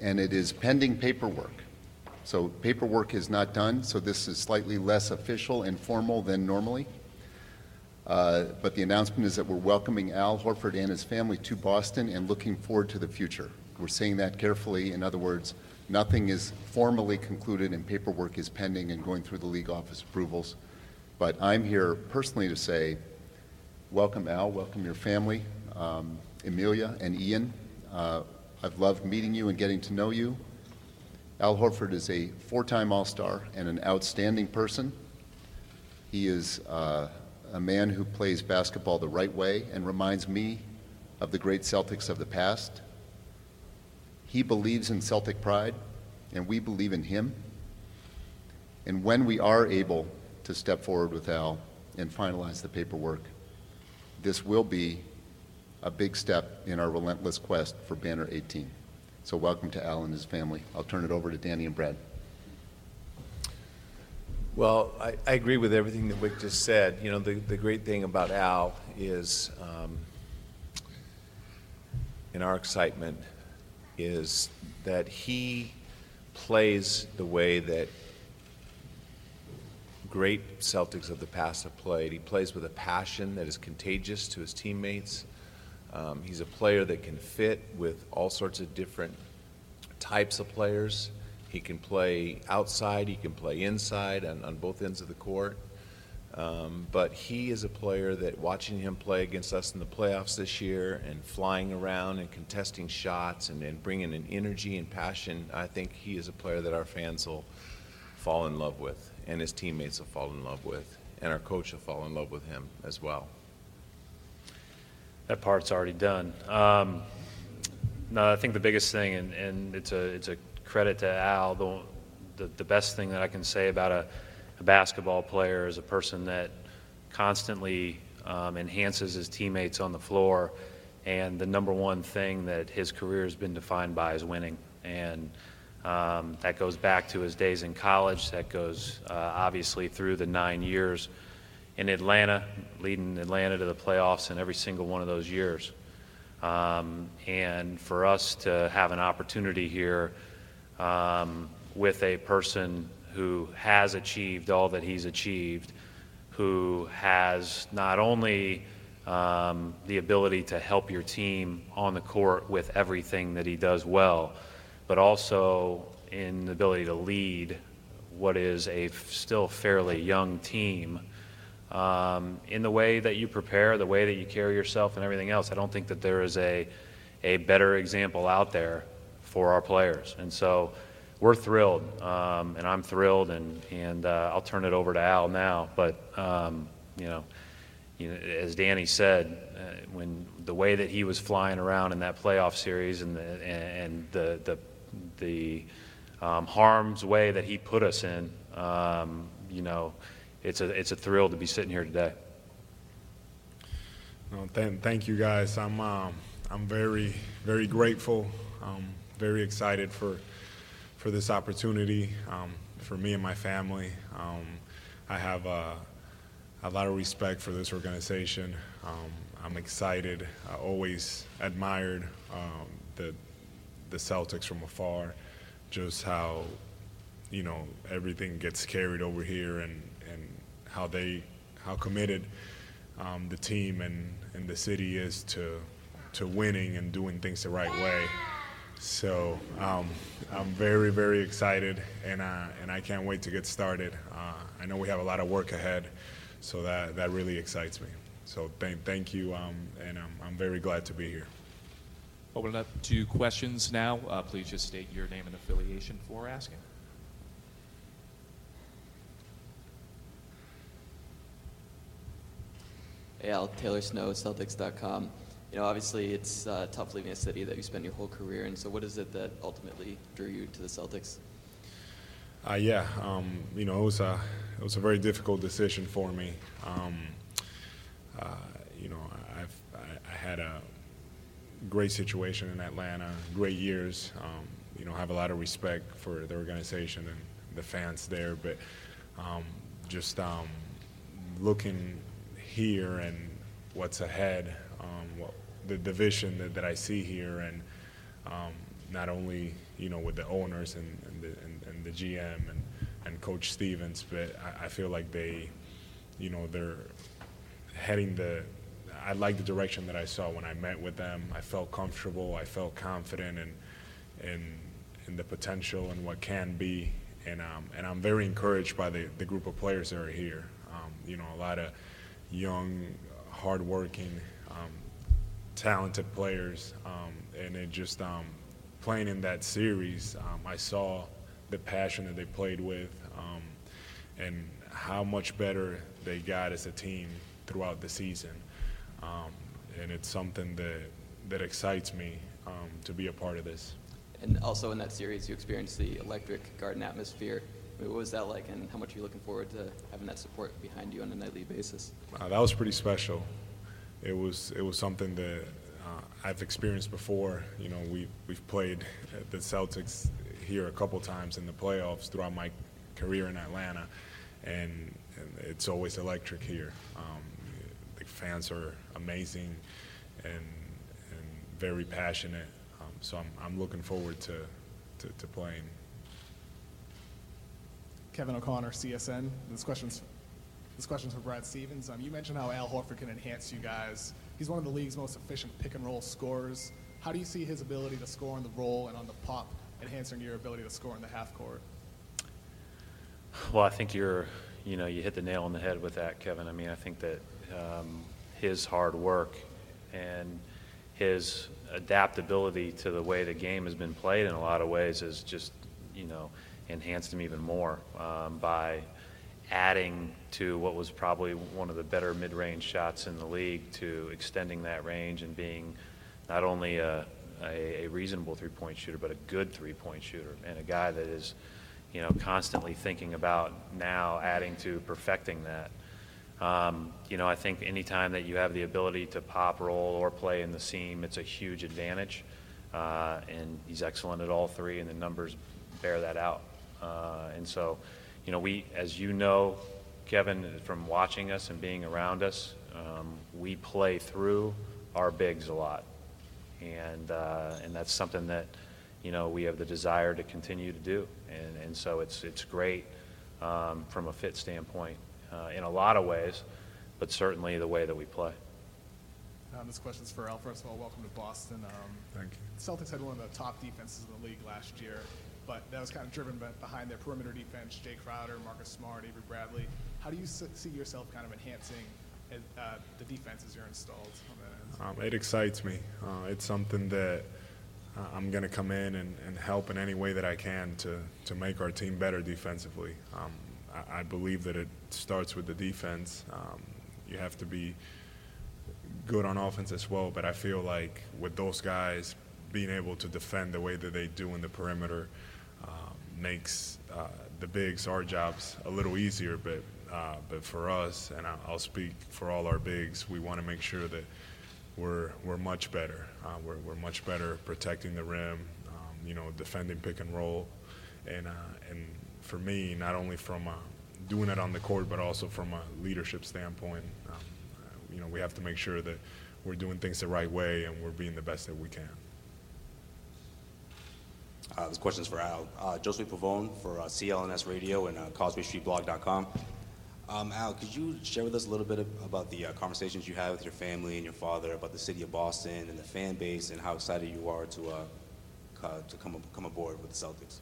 and it is pending paperwork. So, paperwork is not done, so this is slightly less official and formal than normally. Uh, but the announcement is that we're welcoming Al Horford and his family to Boston and looking forward to the future. We're saying that carefully. In other words, nothing is formally concluded and paperwork is pending and going through the league office approvals. But I'm here personally to say, welcome Al, welcome your family, um, Amelia and Ean. Uh, I've loved meeting you and getting to know you. Al Horford is a four time All Star and an outstanding person. He is uh, a man who plays basketball the right way and reminds me of the great Celtics of the past. He believes in Celtic pride, and we believe in him. And when we are able to step forward with Al and finalize the paperwork, this will be a big step in our relentless quest for Banner 18. So, welcome to Al and his family. I'll turn it over to Danny and Brad. Well, I, I agree with everything that Wyc just said. You know, the, the great thing about Al is, um, in our excitement, is that he plays the way that great Celtics of the past have played. He plays with a passion that is contagious to his teammates. Um, he's a player that can fit with all sorts of different types of players. He can play outside, he can play inside, and on both ends of the court. Um, but he is a player that watching him play against us in the playoffs this year and flying around and contesting shots and, and bringing an energy and passion, I think he is a player that our fans will fall in love with, and his teammates will fall in love with, and our coach will fall in love with him as well. That part's already done. Um, no, I think the biggest thing, and, and it's a it's a credit to Al. The, the the best thing that I can say about a, a basketball player is a person that constantly um, enhances his teammates on the floor, and the number one thing that his career has been defined by is winning, and um, that goes back to his days in college. That goes uh, obviously through the nine years in Atlanta, leading Atlanta to the playoffs in every single one of those years. Um, and for us to have an opportunity here um, with a person who has achieved all that he's achieved, who has not only um, the ability to help your team on the court with everything that he does well, but also in the ability to lead what is a still fairly young team um, in the way that you prepare, the way that you carry yourself, and everything else. I don't think that there is a, a better example out there for our players. And so we're thrilled, um, and I'm thrilled, and, and uh, I'll turn it over to Al now. But, um, you, know, you know, as Danny said, uh, when the way that he was flying around in that playoff series and the, and the, the, the um, harm's way that he put us in, um, you know, it's a it's a thrill to be sitting here today. No, th- thank you guys. I'm um, I'm very very grateful. Um, very excited for for this opportunity um, for me and my family. Um, I have uh, a lot of respect for this organization. Um, I'm excited. I always admired um, the the Celtics from afar, just how you know everything gets carried over here and how they how committed um, the team and, and the city is to to winning and doing things the right way. So um, I'm very, very excited, and uh, and I can't wait to get started. Uh, I know we have a lot of work ahead, so that that really excites me. So thank thank you, um, and I'm, I'm very glad to be here. Open up to questions now. Uh, please just state your name and affiliation for asking. Hey, Al, Taylor Snow, Celtics.com. You know, obviously it's uh, tough leaving a city that you spent your whole career in. So, what is it that ultimately drew you to the Celtics? Uh, yeah, um, you know, it was a it was a very difficult decision for me. Um, uh, you know, I've I, I, had a great situation in Atlanta, great years. Um, you know, have a lot of respect for the organization and the fans there, but um, just um, looking here and what's ahead, um, what, the division that, that I see here, and um, not only you know with the owners and, and, the, and, and the GM and, and Coach Stevens, but I, I, feel like they, you know, they're heading the. I like the direction that I saw when I met with them. I felt comfortable. I felt confident in in, in the potential and what can be, and um, and I'm very encouraged by the, the group of players that are here. Um, you know, a lot of young, hardworking, um, talented players, um, and it just um, playing in that series, um, I saw the passion that they played with, um, and how much better they got as a team throughout the season, um, and it's something that that excites me to be a part of this. And also in that series, you experienced the electric Garden atmosphere. What was that like, and how much are you looking forward to having that support behind you on a nightly basis? Uh, that was pretty special. It was it was something that uh, I've experienced before. You know, we we've played the Celtics here a couple times in the playoffs throughout my career in Atlanta, and, and it's always electric here. Um, the fans are amazing and and very passionate. Um, so I'm I'm looking forward to, to, to playing. Kevin O'Connor, CSN. This question's this question's for Brad Stevens. Um, you mentioned how Al Horford can enhance you guys. He's one of the league's most efficient pick and roll scorers. How do you see his ability to score on the roll and on the pop enhancing your ability to score in the half court? Well, I think you're, you know, you hit the nail on the head with that, Kevin. I mean, I think that um, his hard work and his adaptability to the way the game has been played in a lot of ways is just, you know, enhanced him even more um, by adding to what was probably one of the better mid-range shots in the league to extending that range and being not only a, a, a reasonable three-point shooter but a good three-point shooter and a guy that is you know constantly thinking about now adding to perfecting that. Um, you know I think anytime that you have the ability to pop roll or play in the seam it's a huge advantage uh, and he's excellent at all three and the numbers bear that out and so, you know, we, as you know, Kevin, from watching us and being around us, um, we play through our bigs a lot, and uh, and that's something that, you know, we have the desire to continue to do, and and so it's it's great um, from a fit standpoint uh, in a lot of ways, but certainly the way that we play. Um, this question's for Al. First of all, welcome to Boston. Um, Thank you. Celtics had one of the top defenses in the league last year but that was kind of driven behind their perimeter defense, Jae Crowder, Marcus Smart, Avery Bradley. How do you see yourself kind of enhancing uh, the defenses you're installed um, it excites me. Uh, it's something that uh, I'm going to come in and, and, help in any way that I can to, to make our team better defensively. Um, I, I, believe that it starts with the defense. Um, you have to be good on offense as well, but I feel like with those guys being able to defend the way that they do in the perimeter, makes uh, the bigs our jobs a little easier. But uh, but for us, and I'll speak for all our bigs, we want to make sure that we're we're much better. Uh, we're we're much better protecting the rim, um, you know, defending pick and roll, and uh, and for me, not only from uh, doing it on the court, but also from a leadership standpoint, um, you know, we have to make sure that we're doing things the right way and we're being the best that we can. Uh, this question is for Al. Uh, Joseph Pavone for uh, CLNS Radio and uh, CausewayStreetBlog.com. Um, Al, could you share with us a little bit about the uh, conversations you had with your family and your father about the city of Boston and the fan base and how excited you are to uh, to come come aboard with the Celtics?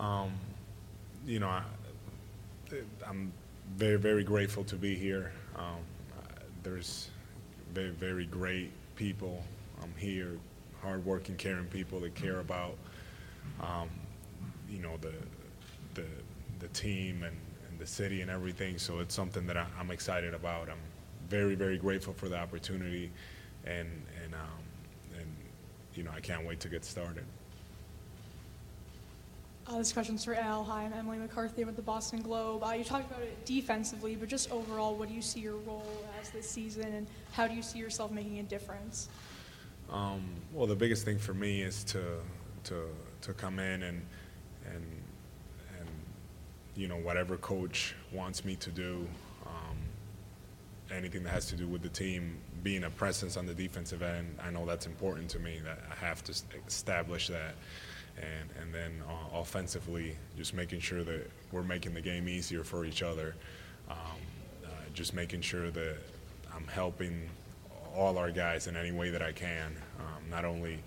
Um, you know, I, am very very grateful to be here. Um, there's very very great people um, here, hardworking, caring people that care about um, you know the the the team and, and, the city and everything. So it's something that I, am excited about. I'm very very grateful for the opportunity, and and um, and you know I can't wait to get started. Uh, this question's for Al. Hi, I'm Emily McCarthy with the Boston Globe. Uh, you talked about it defensively, but just overall, what do you see your role as this season, and how do you see yourself making a difference? Um, well, the biggest thing for me is to to to come in and and and you know whatever coach wants me to do, um, anything that has to do with the team, being a presence on the defensive end. I know that's important to me. That I have to establish that and and then uh, offensively, just making sure that we're making the game easier for each other. Um, uh, just making sure that I'm helping all our guys in any way that I can, um, not only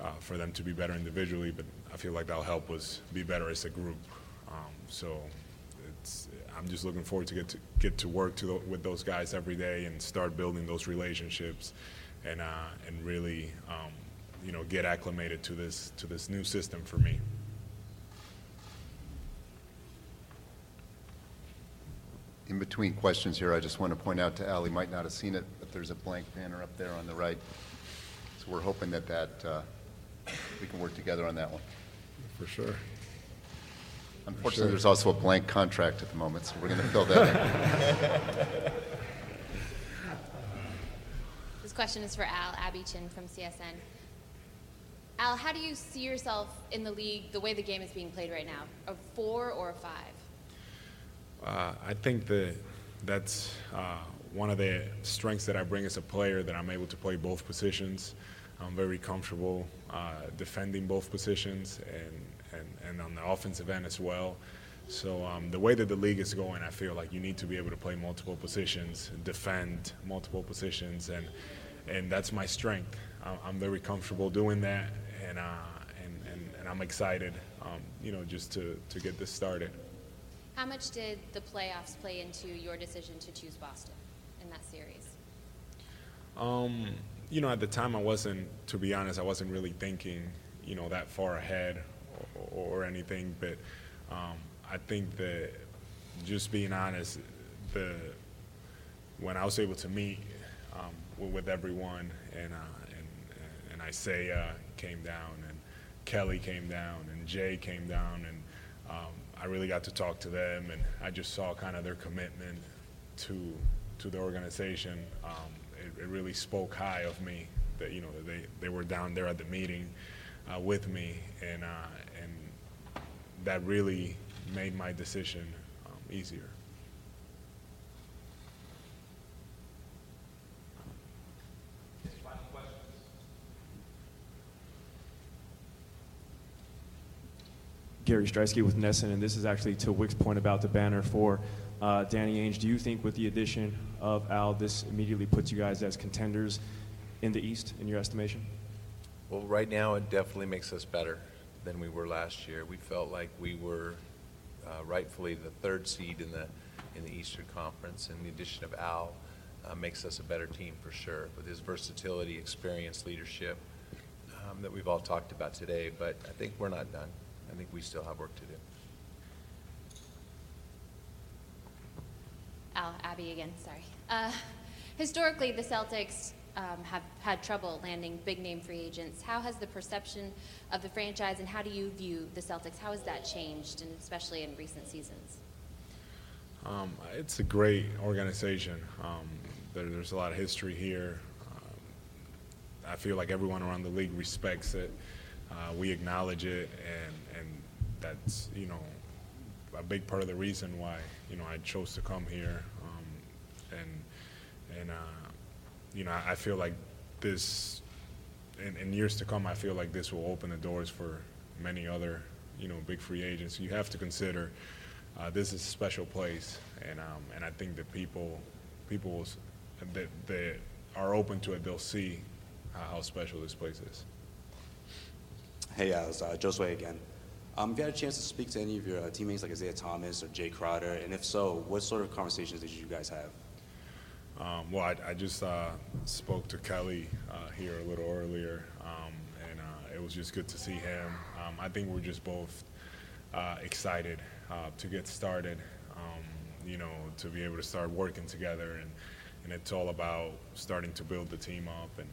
uh, for them to be better individually, but I feel like that'll help us be better as a group. Um, so it's, I'm just looking forward to get to get to work to the, with those guys every day and start building those relationships, and uh, and really um, you know, get acclimated to this to this new system for me. In between questions here, I just want to point out to Al, he might not have seen it, but there's a blank banner up there on the right. So we're hoping that that uh, we can work together on that one. For sure. Unfortunately, sure. there's also a blank contract at the moment, so we're going to fill that in. this question is for Al Abby Chin from CSN. Al, how do you see yourself in the league, the way the game is being played right now? A four or a five? Uh, I think that that's uh, one of the strengths that I bring as a player that I'm able to play both positions. I'm very comfortable uh, defending both positions and, and, and on the offensive end as well. So um, the way that the league is going, I feel like you need to be able to play multiple positions, defend multiple positions, and and that's my strength. I'm very comfortable doing that, and, uh, and, and, and, I'm excited, um, you know, just to, to get this started. How much did the playoffs play into your decision to choose Boston in that series? Um, you know, at the time, I wasn't, to be honest, I wasn't really thinking, you know, that far ahead or, or anything. But um, I think that, just being honest, the when I was able to meet um, with everyone and, uh, and and Isaiah came down, and Kelly came down, and Jae came down, and um, I really got to talk to them, and I just saw kind of their commitment to to the organization. It, it, really spoke high of me that you know they they were down there at the meeting uh, with me, and uh, and that really made my decision um, easier. Gary Striewski with NESN, and this is actually to Wyc's point about the banner for uh, Danny Ainge. Do you think with the addition of Al, this immediately puts you guys as contenders in the East, in your estimation? Well, right now it definitely makes us better than we were last year. We felt like we were uh, rightfully the third seed in the in the Eastern Conference, and the addition of Al uh, makes us a better team for sure with his versatility, experience, leadership um, that we've all talked about today. But I think we're not done. I think we still have work to do. Al, Abby again, sorry. Uh, historically, the Celtics um, have had trouble landing big name free agents. How has the perception of the franchise and how do you view the Celtics? How has that changed, and especially in recent seasons? Um, it's a great organization. Um, there, there's a lot of history here. Um, I feel like everyone around the league respects it. Uh, we acknowledge it, and that's you know a big part of the reason why you know I chose to come here, um, and and uh, you know I feel like this in, in, years to come I feel like this will open the doors for many other you know big free agents. You have to consider uh, this is a special place, and um, and I think that people people that that are open to it, they'll see how, how special this place is. Hey, it's uh, Josue again. Um, have you had a chance to speak to any of your uh, teammates like Isaiah Thomas or Jae Crowder? And if so, what sort of conversations did you guys have? Um, well, I, I just uh, spoke to Kelly uh, here a little earlier, um, and uh, it was just good to see him. Um, I think we're just both uh, excited uh, to get started, um, you know, to be able to start working together, and, and it's all about starting to build the team up and,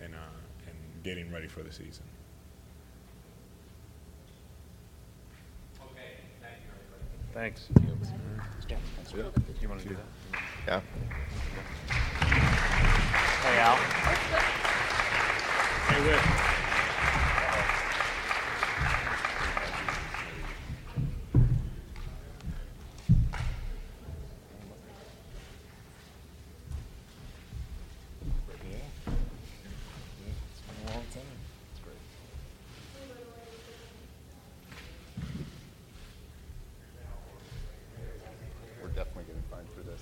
and, and getting ready for the season. Thanks. You want to do that? Yeah. Hey, Al. Hey, Whit.